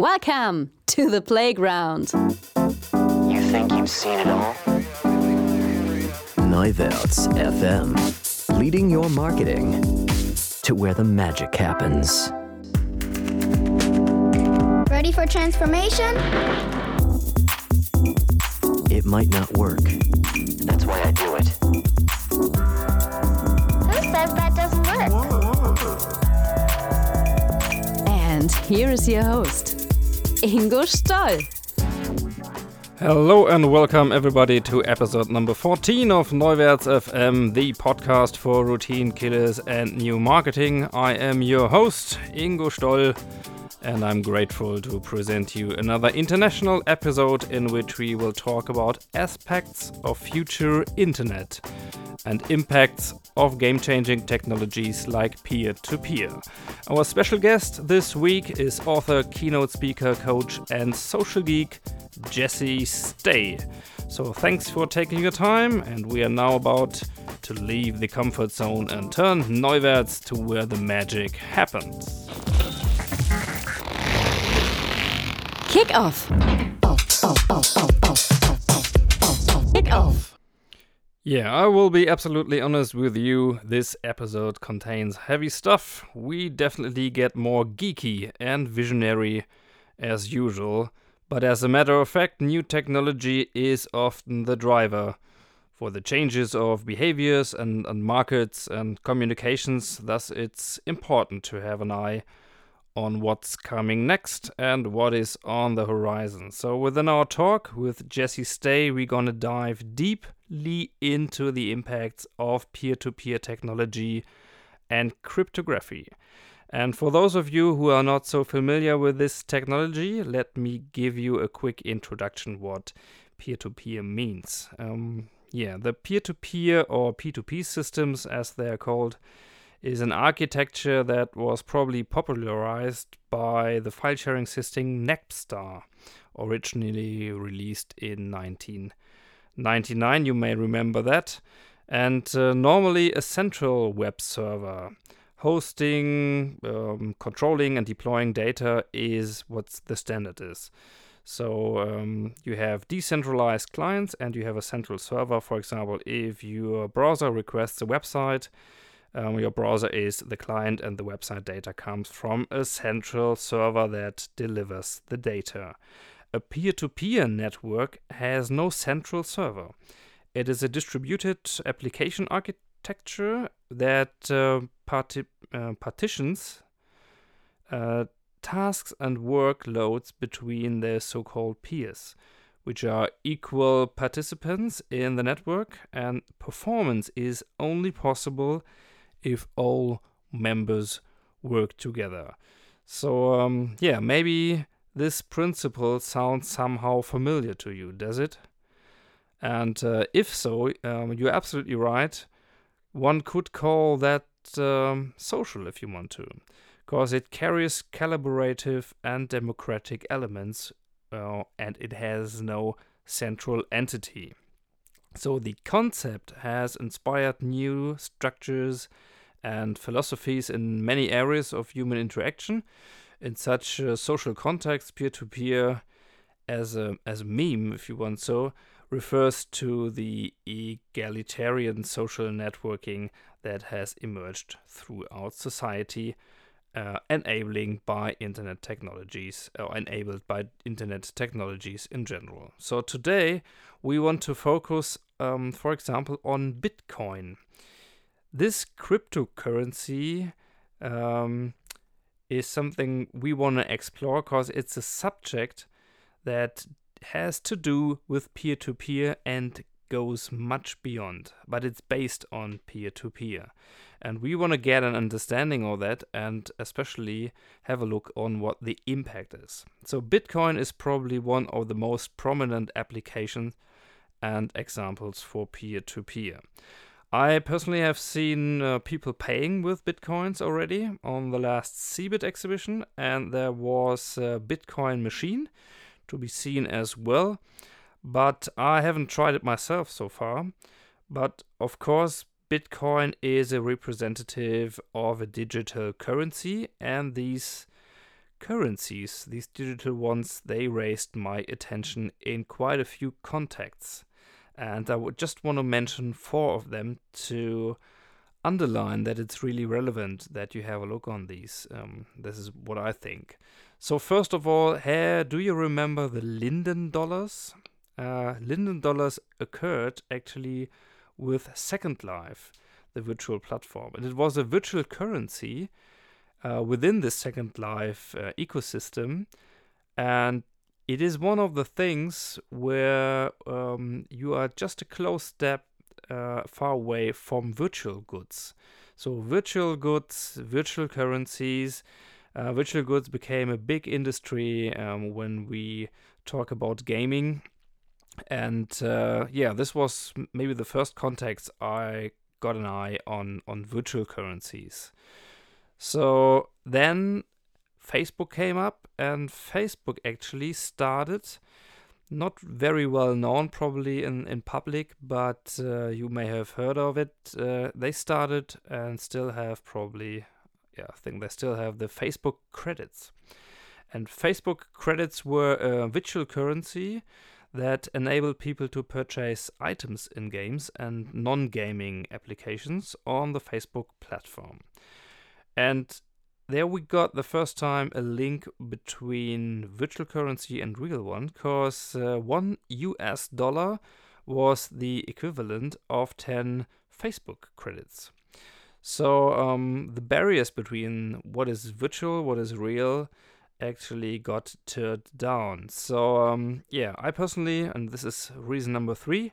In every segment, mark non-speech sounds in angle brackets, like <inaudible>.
Welcome to the playground. You think you've seen it all? Neuwerts FM, leading your marketing to where the magic happens. Ready for transformation? It might not work. That's why I do it. Who says that doesn't work? And here is your host, Ingo Stoll. Hello and welcome everybody to episode number 14 of Neuwerts FM, the podcast for routine killers and new marketing. I am your host, Ingo Stoll, and I'm grateful to present you another international episode in which we will talk about aspects of future internet and impacts of game changing technologies like peer to peer. Our special guest this week is author, keynote speaker, coach, and social geek Jesse Stay. So thanks for taking your time, and we are now about to leave the comfort zone and turn Neuwerts to where the magic happens. Kick off. Kick off. Yeah, I will be absolutely honest with you. This episode contains heavy stuff. We definitely get more geeky and visionary as usual. But as a matter of fact, new technology is often the driver for the changes of behaviors and, and markets and communications. Thus, it's important to have an eye on what's coming next and what is on the horizon. So, within our talk with Jesse Stay, we're gonna dive deeply into the impacts of peer to peer technology and cryptography. And for those of you who are not so familiar with this technology, let me give you a quick introduction what peer to peer means. Um, yeah, the peer to peer or P2P systems, as they are called, is an architecture that was probably popularized by the file sharing system Napster, originally released in 1999. You may remember that. And uh, normally a central web server hosting, um, controlling, and deploying data is what the standard is. So um, you have decentralized clients and you have a central server. For example, if your browser requests a website, um, your browser is the client and the website data comes from a central server that delivers the data. A peer to peer network has no central server. It is a distributed application architecture that uh, parti- uh, partitions uh, tasks and workloads between their so called peers, which are equal participants in the network, and performance is only possible if all members work together. So, um, yeah, maybe this principle sounds somehow familiar to you, does it? And uh, if so, um, you're absolutely right. One could call that um, social if you want to, because it carries collaborative and democratic elements uh, and it has no central entity. So the concept has inspired new structures and philosophies in many areas of human interaction. In such social context, peer to peer, as a as a meme, if you want so, refers to the egalitarian social networking that has emerged throughout society, uh, enabling by internet technologies or enabled by internet technologies in general. So today we want to focus, um, for example, on Bitcoin. This cryptocurrency um, is something we want to explore because it's a subject that has to do with peer to peer and goes much beyond, but it's based on peer to peer. And we want to get an understanding of that and especially have a look on what the impact is. So, Bitcoin is probably one of the most prominent applications and examples for peer to peer. I personally have seen uh, people paying with bitcoins already on the last CeBIT exhibition, and there was a Bitcoin machine to be seen as well. But I haven't tried it myself so far. But of course, Bitcoin is a representative of a digital currency, and these currencies, these digital ones, they raised my attention in quite a few contexts. And I would just want to mention four of them to underline that it's really relevant that you have a look on these. Um, this is what I think. So, first of all, here, do you remember the Linden dollars? Uh, Linden dollars occurred actually with Second Life, the virtual platform. And it was a virtual currency uh, within the Second Life uh, ecosystem. And it is one of the things where um, you are just a close step uh, far away from virtual goods. So, virtual goods, virtual currencies, uh, virtual goods became a big industry um, when we talk about gaming. And uh, yeah, this was maybe the first context I got an eye on on virtual currencies. So then Facebook came up, and Facebook actually started not very well known probably in, in public, but uh, you may have heard of it. Uh, they started and still have probably, yeah, I think they still have the Facebook credits. And Facebook credits were a virtual currency that enabled people to purchase items in games and non gaming applications on the Facebook platform. And there we got the first time a link between virtual currency and real one, because uh, one US dollar was the equivalent of 10 Facebook credits. So um, the barriers between what is virtual, what is real, actually got turned down. So um, yeah, I personally, and this is reason number three,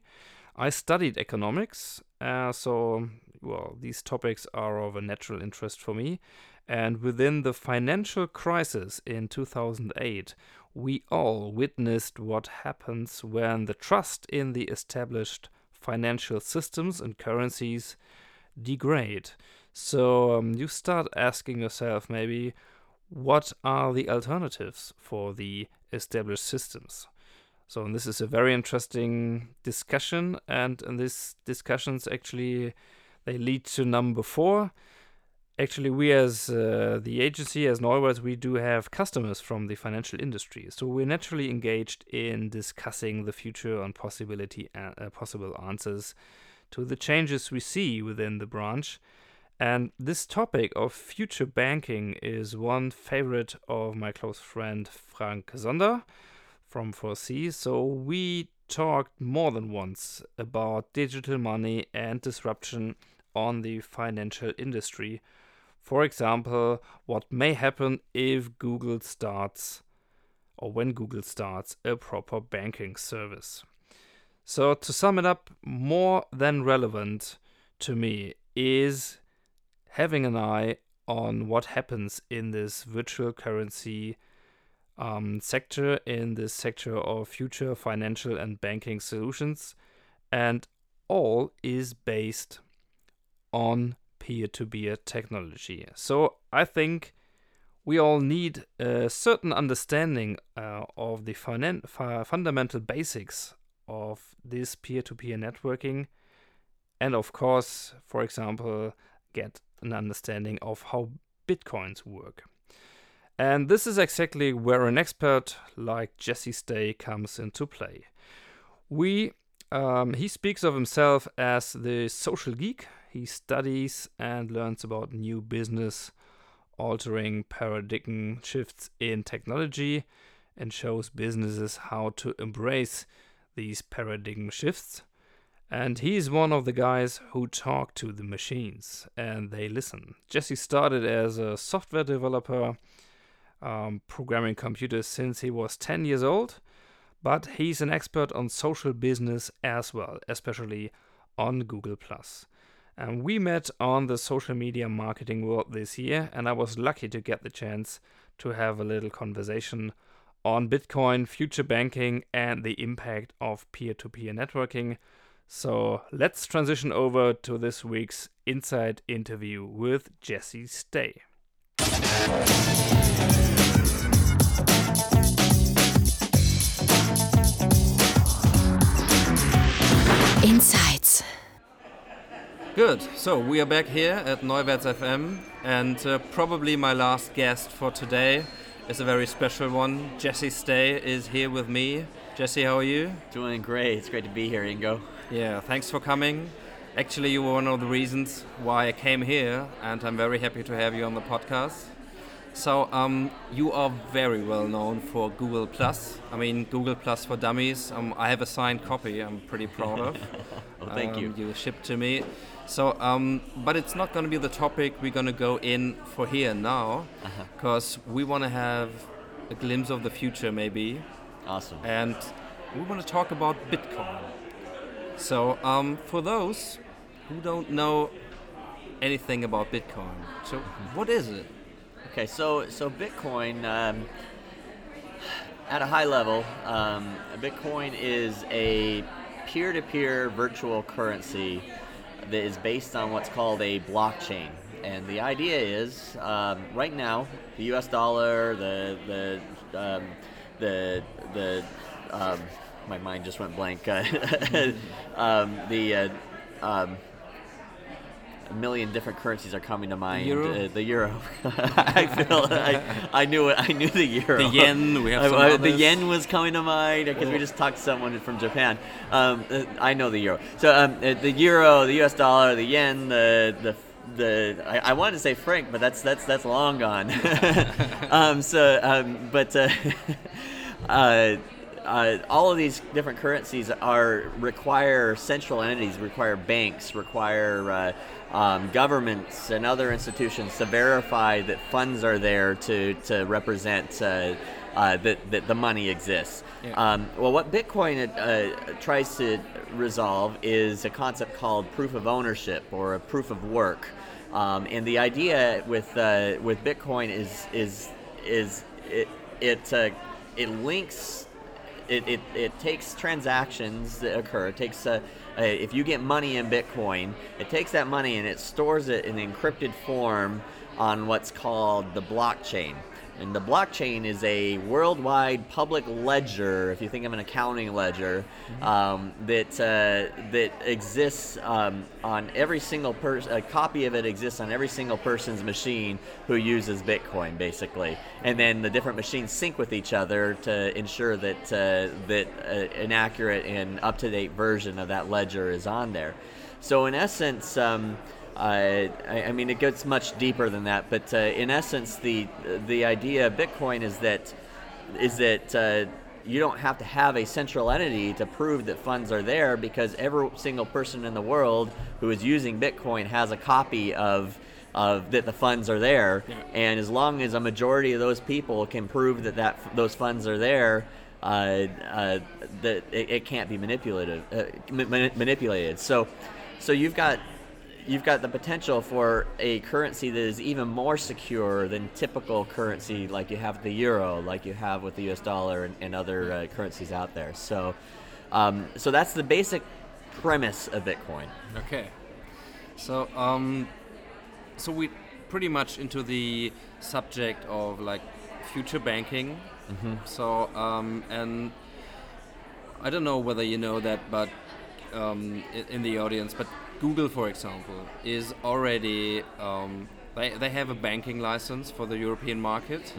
I studied economics. Uh, so well, these topics are of a natural interest for me. And within the financial crisis in 2008, we all witnessed what happens when the trust in the established financial systems and currencies degrade. So um, you start asking yourself maybe, what are the alternatives for the established systems? So this is a very interesting discussion, and, and these discussions actually they lead to number four, actually we as uh, the agency as Neuwerts we do have customers from the financial industry. So we're naturally engaged in discussing the future and possibility uh, uh, possible answers to the changes we see within the branch. And this topic of future banking is one favorite of my close friend Frank Sonder from 4C so we talked more than once about digital money and disruption on the financial industry for example, what may happen if Google starts or when Google starts a proper banking service. So, to sum it up, more than relevant to me is having an eye on what happens in this virtual currency um, sector, in this sector of future financial and banking solutions, and all is based on peer to peer technology. So I think we all need a certain understanding uh, of the fundamental basics of this peer to peer networking. And of course, for example, get an understanding of how bitcoins work. And this is exactly where an expert like Jesse Stay comes into play. We um, he speaks of himself as the social geek he studies and learns about new business altering paradigm shifts in technology and shows businesses how to embrace these paradigm shifts. And he's one of the guys who talk to the machines and they listen. Jesse started as a software developer, um, programming computers since he was 10 years old, but he's an expert on social business as well, especially on Google. And we met on the social media marketing world this year, and I was lucky to get the chance to have a little conversation on Bitcoin, future banking, and the impact of peer to peer networking. So let's transition over to this week's Inside interview with Jesse Stay. Insights. Good. So we are back here at Neuwerts FM, and uh, probably my last guest for today is a very special one. Jesse Stay is here with me. Jesse, how are you? Doing great. It's great to be here, Ingo. Yeah, thanks for coming. Actually, you were one of the reasons why I came here, and I'm very happy to have you on the podcast. So, um, you are very well known for Google Plus. I mean, Google Plus for Dummies. Um, I have a signed copy. I'm pretty proud of. Well, <laughs> thank you. Um, You shipped to me. So, um, but it's not going to be the topic we're going to go in for here now, Uh-huh. because we want to have a glimpse of the future, maybe, Awesome. and we want to talk about Bitcoin. So, um, for those who don't know anything about Bitcoin, so what is it? Okay, so so Bitcoin, um, at a high level, um, Bitcoin is a peer-to-peer virtual currency that is based on what's called a blockchain. And the idea is, um, right now, the U.S. dollar, the the um, the the um, my mind just went blank. <laughs> Um, the uh, a million different currencies are coming to mind. euro? Uh, the euro. <laughs> I feel I, I knew it. I knew the euro. The yen, we have <laughs> I- some I- the yen was coming to mind because we just talked to someone from Japan. Um, uh, I know the euro. So um, uh, the euro, the U.S. dollar, the yen, the the the I, I wanted to say franc, but that's that's that's long gone. <laughs> um, so, um, but uh, uh, uh, all of these different currencies are require central entities, require banks, require uh, um, governments and other institutions to verify that funds are there to to represent uh, uh, that that the money exists. Yeah. Um, well, what Bitcoin uh, tries to resolve is a concept called proof of ownership or a proof of work. Um, and the idea with uh, with Bitcoin is is is it it uh, it links it, it, it takes transactions that occur. It takes uh, uh, Uh, if you get money in Bitcoin, it takes that money and it stores it in encrypted form on what's called the blockchain. And the blockchain is a worldwide public ledger, if you think of an accounting ledger, um, that uh, that exists um, on every single person. A copy of it exists on every single person's machine who uses Bitcoin, basically. And then the different machines sync with each other to ensure that uh, that uh, an accurate and up-to-date version of that ledger is on there. So in essence. Um, uh, I, I mean, it gets much deeper than that, but uh, in essence, the the idea of Bitcoin is that is that uh, you don't have to have a central entity to prove that funds are there because every single person in the world who is using Bitcoin has a copy of of that the funds are there, and as long as a majority of those people can prove that that those funds are there. Uh, uh, that it, it can't be manipulated. Uh, ma- manipulated. So, so you've got you've got the potential for a currency that is even more secure than typical currency like you have the euro, like you have with the US dollar and, and other uh, currencies out there. So, um, so that's the basic premise of Bitcoin. Okay. So, um, so we pretty much into the subject of like future banking. So, um, and I don't know whether you know that, but um, in the audience, but Google, for example, is already um, they they have a banking license for the European market,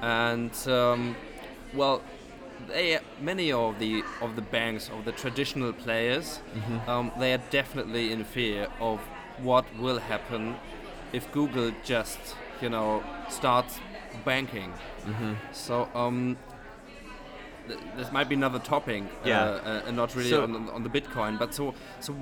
and um, well, they many of the of the banks of the traditional players, um, they are definitely in fear of what will happen if Google just you know starts banking. So um, th- this might be another topic, Yeah. uh, uh, and not really So- on, on the Bitcoin. But so so,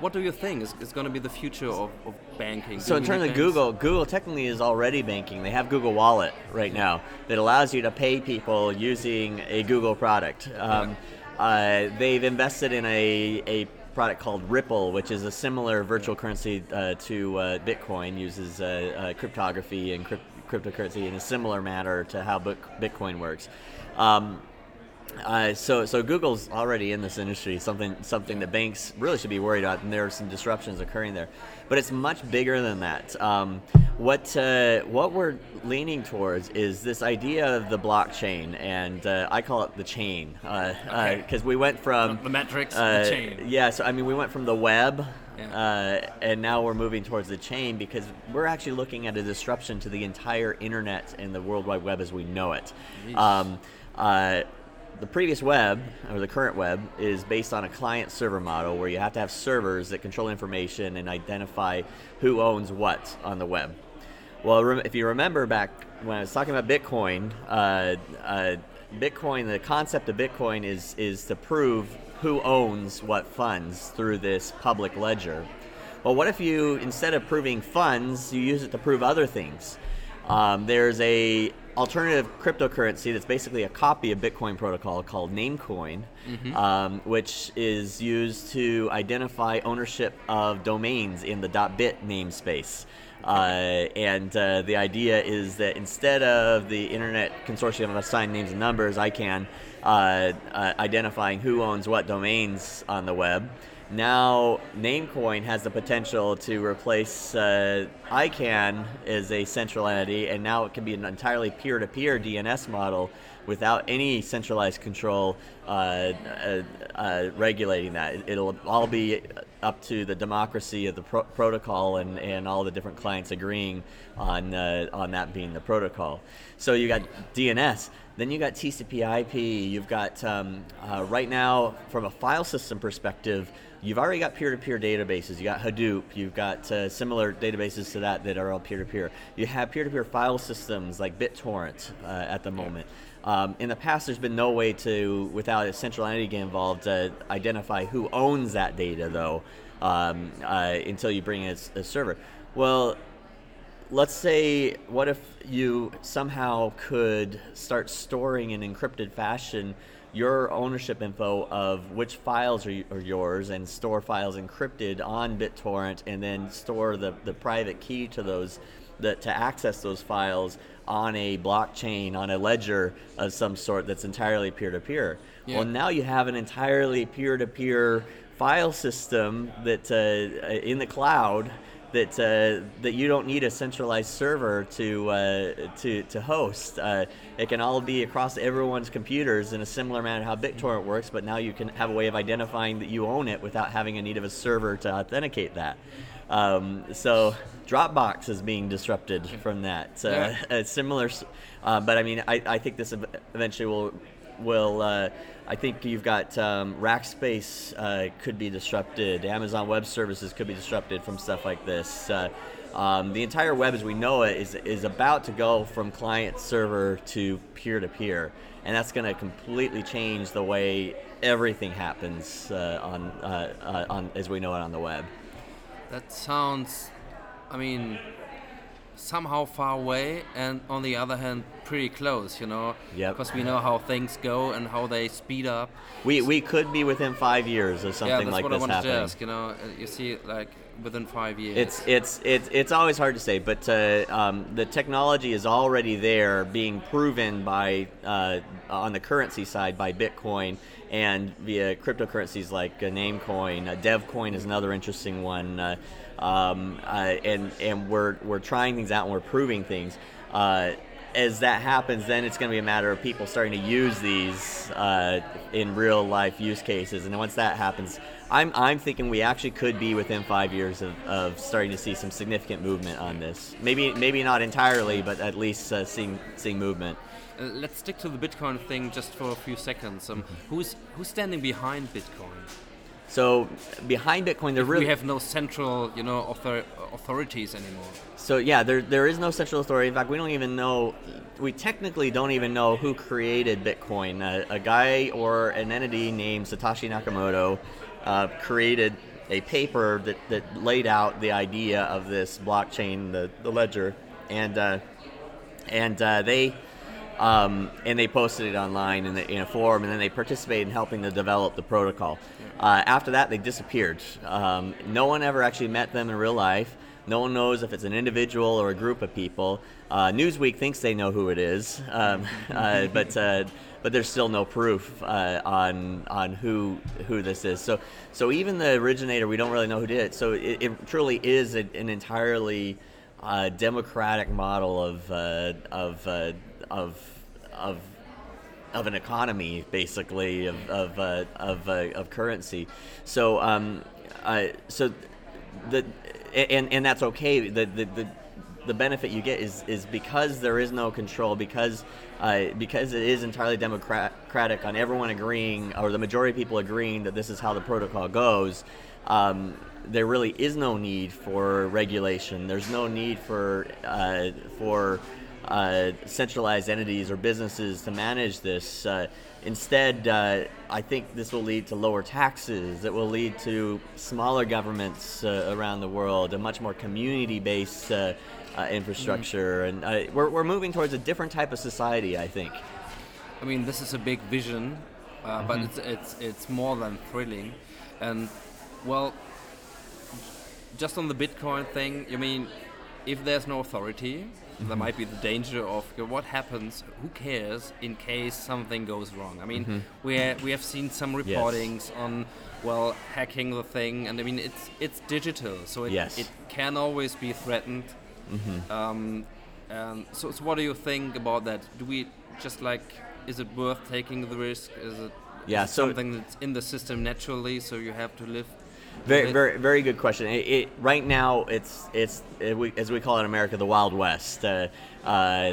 what do you think is, is going to be the future of, of banking? So Do in terms of banks? Google, Google technically is already banking. They have Google Wallet right now that allows you to pay people using a Google product. Um, uh, they've invested in a, a product called Ripple, which is a similar virtual currency uh, to uh, Bitcoin, uses uh, uh, cryptography and crypt- cryptocurrency in a similar manner to how Bitcoin works. Um, uh, so, so Google's already in this industry, something something that banks really should be worried about, and there are some disruptions occurring there. But it's much bigger than that. Um, what uh, what we're leaning towards is this idea of the blockchain, and uh, I call it the chain, because Okay. we went from The the uh, chain. Yeah, so I mean, we went from the web Yeah. uh, and now we're moving towards the chain because we're actually looking at a disruption to the entire internet and the World Wide Web as we know it. The previous web, or the current web, is based on a client server model where you have to have servers that control information and identify who owns what on the web. Well, if you remember back when I was talking about Bitcoin, uh, uh, Bitcoin, the concept of Bitcoin is is to prove who owns what funds through this public ledger. Well, what if you instead of proving funds, you use it to prove other things? Um, there's a alternative cryptocurrency that's basically a copy of Bitcoin protocol called Namecoin, um, which is used to identify ownership of domains in the .bit namespace. Uh, and uh, the idea is that instead of the Internet Consortium of Assigned Names and Numbers, ICANN, uh, uh, identifying who owns what domains on the web, now Namecoin has the potential to replace uh, ICANN as a central entity, and now it can be an entirely peer-to-peer DNS model without any centralized control uh, uh, uh, regulating that. It'll all be up to the democracy of the pro- protocol and, and all the different clients agreeing on uh, on that being the protocol. So you got DNS. Then you got TCP/IP. You've got um, uh, right now from a file system perspective. You've already got peer-to-peer databases. You got Hadoop. You've got uh, similar databases to that that are all peer-to-peer. You have peer-to-peer file systems like BitTorrent uh, at the moment. Um, in the past, there's been no way to, without a central entity getting involved, uh, identify who owns that data, though, um, uh, until you bring in a, a server. Well, let's say, what if you somehow could start storing in encrypted fashion your ownership info of which files are, are yours and store files encrypted on BitTorrent and then store the, the private key to those that to access those files on a blockchain on a ledger of some sort that's entirely peer-to-peer Yeah. well now you have an entirely peer-to-peer file system that uh, in the cloud that uh, that you don't need a centralized server to uh, to to host. Uh, it can all be across everyone's computers in a similar manner how BitTorrent works, but now you can have a way of identifying that you own it without having a need of a server to authenticate that. Um, so Dropbox is being disrupted from that. Uh, Yeah. a similar, uh, but I mean, I, I think this eventually will will. Uh, I think you've got um, Rackspace uh, could be disrupted. Amazon Web Services could be disrupted from stuff like this. Uh, um, the entire web, as we know it, is is about to go from client server to peer to peer, and that's going to completely change the way everything happens uh, on uh, uh, on as we know it on the web. That sounds, I mean, somehow far away, and on the other hand, pretty close. You know, Yep. because we know how things go and how they speed up. We, we could be within five years or of yeah, something that's like what I this wanted happening. to ask. You know, uh, you see, like within five years. It's it's it's it's always hard to say, but uh, um, the technology is already there, being proven by uh, on the currency side by Bitcoin and via cryptocurrencies like uh, Namecoin. Uh, Devcoin is another interesting one, uh, um, uh, and and we're we're trying things out and we're proving things. Uh, as that happens, then it's going to be a matter of people starting to use these uh, in real life use cases. And once that happens, I'm, I'm thinking we actually could be within five years of, of starting to see some significant movement on this. Maybe maybe not entirely, but at least uh, seeing seeing movement. Uh, let's stick to the Bitcoin thing just for a few seconds. Um, who's who's standing behind Bitcoin? So behind Bitcoin, there really we have no central, you know, author- authorities anymore. So yeah, there there is no central authority. In fact, we don't even know. We technically don't even know who created Bitcoin. Uh, a guy or an entity named Satoshi Nakamoto uh, created a paper that, that laid out the idea of this blockchain, the, the ledger, and uh, and uh, they um, and they posted it online in, the, in a forum, and then they participated in helping to develop the protocol. Uh, after that, they disappeared. Um, no one ever actually met them in real life. No one knows if it's an individual or a group of people. Uh, Newsweek thinks they know who it is, um, <laughs> uh, but uh, but there's still no proof uh, on on who who this is. So so even the originator, we don't really know who did it. So it, it truly is a, an entirely uh, democratic model of of of of of an economy, basically of of uh, of, uh, of currency. So um, uh, so the and and that's okay. The the, the the benefit you get is is because there is no control because uh, because it is entirely democratic on everyone agreeing or the majority of people agreeing that this is how the protocol goes. Um, there really is no need for regulation. There's no need for uh, for uh, centralized entities or businesses to manage this. Uh, instead, uh, I think this will lead to lower taxes. It will lead to smaller governments uh, around the world, a much more community-based uh, uh, infrastructure, and we're, we're moving towards a different type of society. I think. I mean, this is a big vision, mm-hmm. but it's it's it's more than thrilling, and well, just on the Bitcoin thing, I mean, if there's no authority, mm-hmm. there might be the danger of you know, what happens. Who cares in case something goes wrong? I mean, mm-hmm. we ha- we have seen some reportings yes. on well hacking the thing, and I mean it's it's digital, so it yes. it can always be threatened. Mm-hmm. Um, so, so what do you think about that? Do we just like is it worth taking the risk? Is it yeah, is so something that's in the system naturally, so you have to live very, very, very good question. It, it, right now, it's it's it, we, as we call it in America, the Wild West, uh, uh,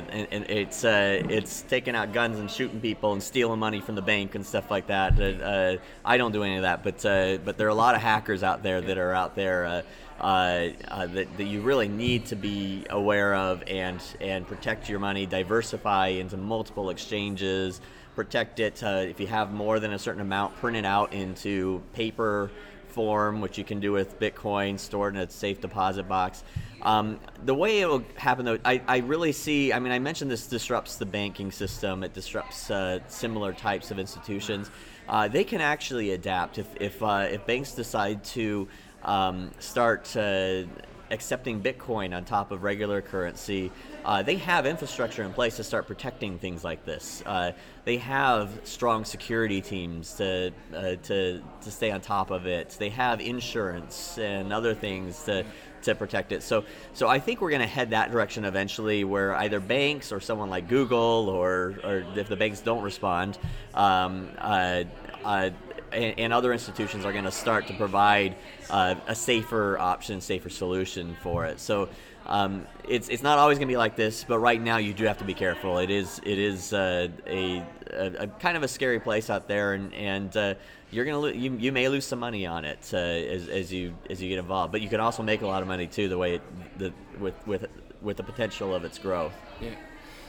and, and, it's uh, it's taking out guns and shooting people and stealing money from the bank and stuff like that. Uh, uh, I don't do any of that, but uh, but there are a lot of hackers out there that are out there. That, that you really need to be aware of and and protect your money, diversify into multiple exchanges, protect it. if you have more than a certain amount, print it out into paper form, which you can do with Bitcoin stored in a safe deposit box. Um, the way it will happen, though, I, I really see. I mean, I mentioned this disrupts the banking system. It disrupts uh, similar types of institutions. Uh, they can actually adapt if if, uh, if banks decide to um, start uh, accepting Bitcoin on top of regular currency. Uh, they have infrastructure in place to start protecting things like this. Uh, they have strong security teams to, uh, to, to stay on top of it. They have insurance and other things to, to protect it. So, so I think we're going to head that direction eventually, where either banks or someone like Google, or, or if the banks don't respond, um, uh, uh, and, and other institutions are going to start to provide uh, a safer option, safer solution for it. So um, it's it's not always going to be like this, but right now you do have to be careful. It is it is uh, a, a, a, kind of a scary place out there, and and uh, you're gonna lo- you, you may lose some money on it uh, as, as you as you get involved, but you can also make a lot of money too. The way it, the with with with the potential of its growth. Yeah.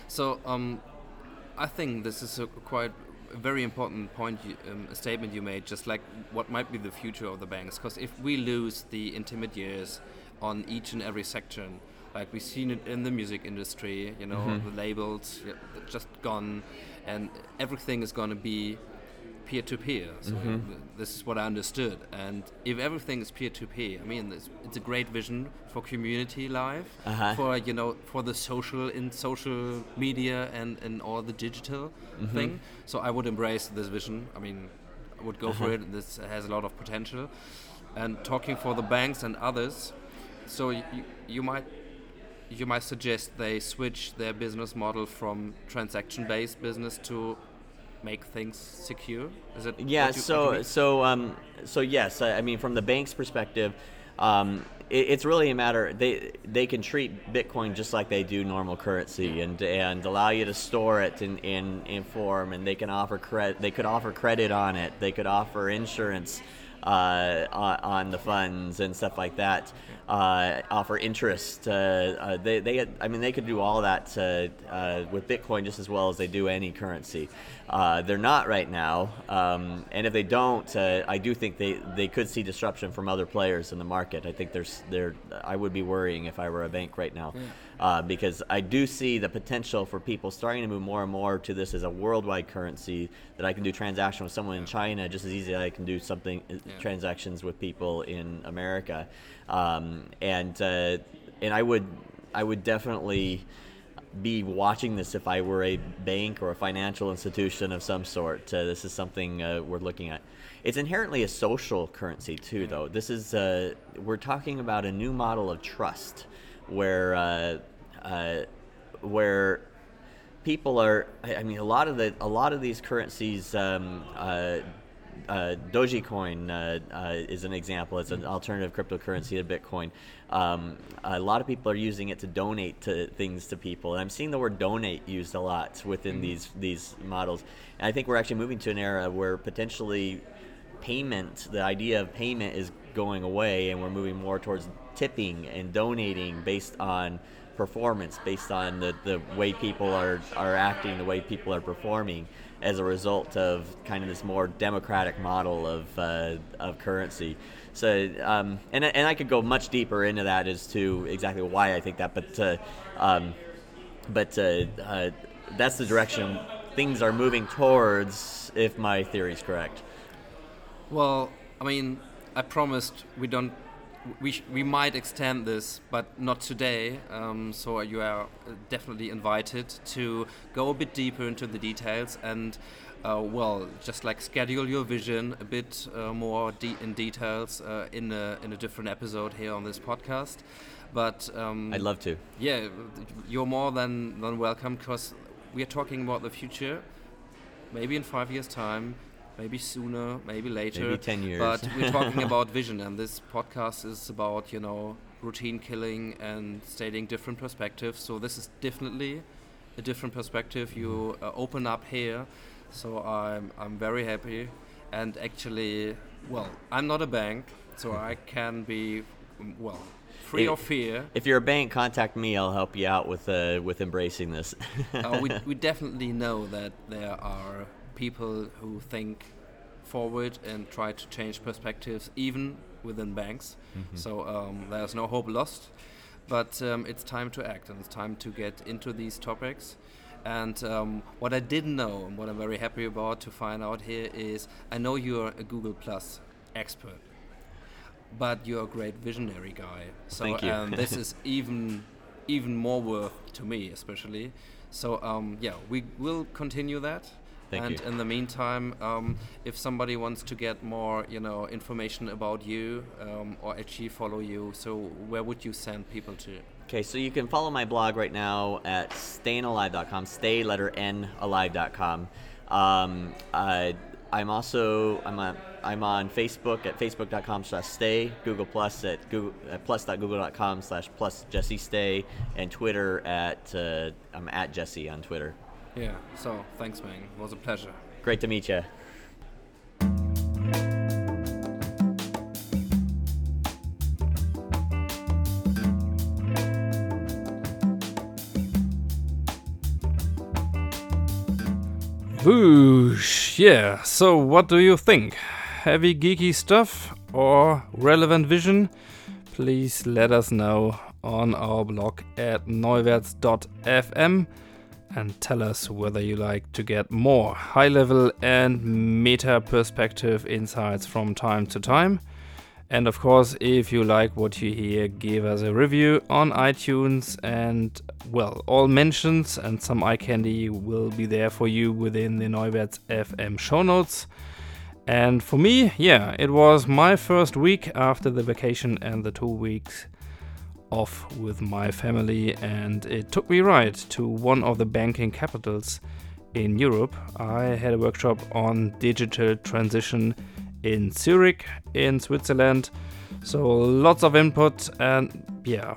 So um, I think this is a quite a very important point, you, um, a statement you made, just like what might be the future of the banks. Because if we lose the intermediaries on each and every section, like we've seen it in the music industry, you know, mm-hmm. the labels just gone, and everything is going to be peer to peer. So mm-hmm. this is what I understood. And if everything is peer to peer, I mean, it's, it's, a great vision for community life, uh-huh. for you know, for the social in social media and and all the digital mm-hmm. thing. So I would embrace this vision. I mean, I would go uh-huh. for it. This has a lot of potential. And talking for the banks and others, so you, you might you might suggest they switch their business model from transaction-based business to make things secure? Is it? Yeah. so so um, so yes. I, I, mean, from the bank's perspective, um, it, it's really a matter. They they can treat Bitcoin just like they do normal currency, and and allow you to store it in in, in form, and they can offer credit. They could offer credit on it. They could offer insurance. Uh, on, the funds and stuff like that. Uh, offer interest. Uh, uh, they, they, I mean, they could do all that uh, with Bitcoin just as well as they do any currency. Uh, they're not right now, um, and if they don't, uh, I do think they, they could see disruption from other players in the market. I think there's there. I would be worrying if I were a bank right now, yeah. Uh, because I do see the potential for people starting to move more and more to this as a worldwide currency that I can do transaction with someone in China just as easy as I can do something uh, yeah. transactions with people in America, um, and uh, and I would I would definitely be watching this if I were a bank or a financial institution of some sort. Uh, this is something uh, we're looking at. It's inherently a social currency too, though. This is uh, we're talking about a new model of trust, where uh, uh, where people are. I mean, a lot of the a lot of these currencies. Um, uh, uh, Dogecoin uh, uh, is an example. It's an alternative cryptocurrency to Bitcoin. Um, a lot of people are using it to donate to things to people, and I'm seeing the word donate used a lot within these these models. And I think we're actually moving to an era where potentially payment, the idea of payment is going away, and we're moving more towards tipping and donating based on performance, based on the, the way people are, are acting, the way people are performing as a result of kind of this more democratic model of, uh, of currency. So, um, and, and I could go much deeper into that as to exactly why I think that, but, uh, um, but uh, uh, that's the direction things are moving towards if my theory is correct. Well, I mean, I promised we don't. We, sh- we might extend this, but not today. Um, so you are definitely invited to go a bit deeper into the details and, uh, well, just like schedule your vision a bit uh, more de- in details uh, in a in a different episode here on this podcast. But um, I'd love to. yeah, you're more than than welcome because we are talking about the future. Maybe in five years' time, maybe sooner, maybe later. Maybe 10 years. But we're <laughs> talking about vision, and this podcast is about you know routine killing and stating different perspectives. So this is definitely a different perspective you uh, open up here. So I'm I'm very happy, and actually, well, I'm not a bank, so <laughs> I can be mm, well free If- of fear. If you're a bank, contact me. I'll help you out with uh, with embracing this. uh, we, <laughs> we definitely know that there are people who think forward and try to change perspectives even within banks. So um, there's no hope lost. But um, it's time to act and it's time to get into these topics. And um, what I didn't know and what I'm very happy about to find out here is I know you're a Google Plus expert, but you're a great visionary guy. So Thank you. um, this is <laughs> even even more worth to me, especially. So um, yeah, we will continue that. Thank and you. in the meantime, um, if somebody wants to get more, you know, information about you um, or actually follow you, so where would you send people to? Okay, so you can follow my blog right now at staynalive.com, stay letter N alive.com. Um, I, I'm also I'm on I'm on Facebook at facebook.com slash stay, Google Plus at Google at plus.google.com slash plus Jesse Stay, and Twitter at uh, I'm at Jesse on Twitter. Yeah. So thanks, man. It was a pleasure. Great to meet you. Whoosh! Yeah, so what do you think? Heavy geeky stuff or relevant vision? Please let us know on our blog at neuwerts.fm and tell us whether you like to get more high level and meta perspective insights from time to time. And of course, if you like what you hear, give us a review on iTunes. And well, all mentions and some eye candy will be there for you within the Neuwerts FM show notes. And for me, yeah, it was my first week after the vacation and the two weeks off with my family, and it took me right to one of the banking capitals in Europe. I had a workshop on digital transition in Zurich, in Switzerland. So lots of input, and yeah,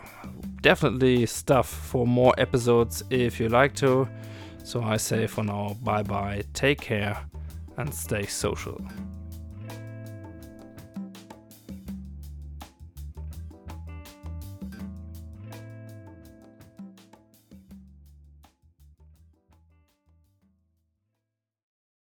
definitely stuff for more episodes if you like to. So I say for now, bye bye, take care, and stay social.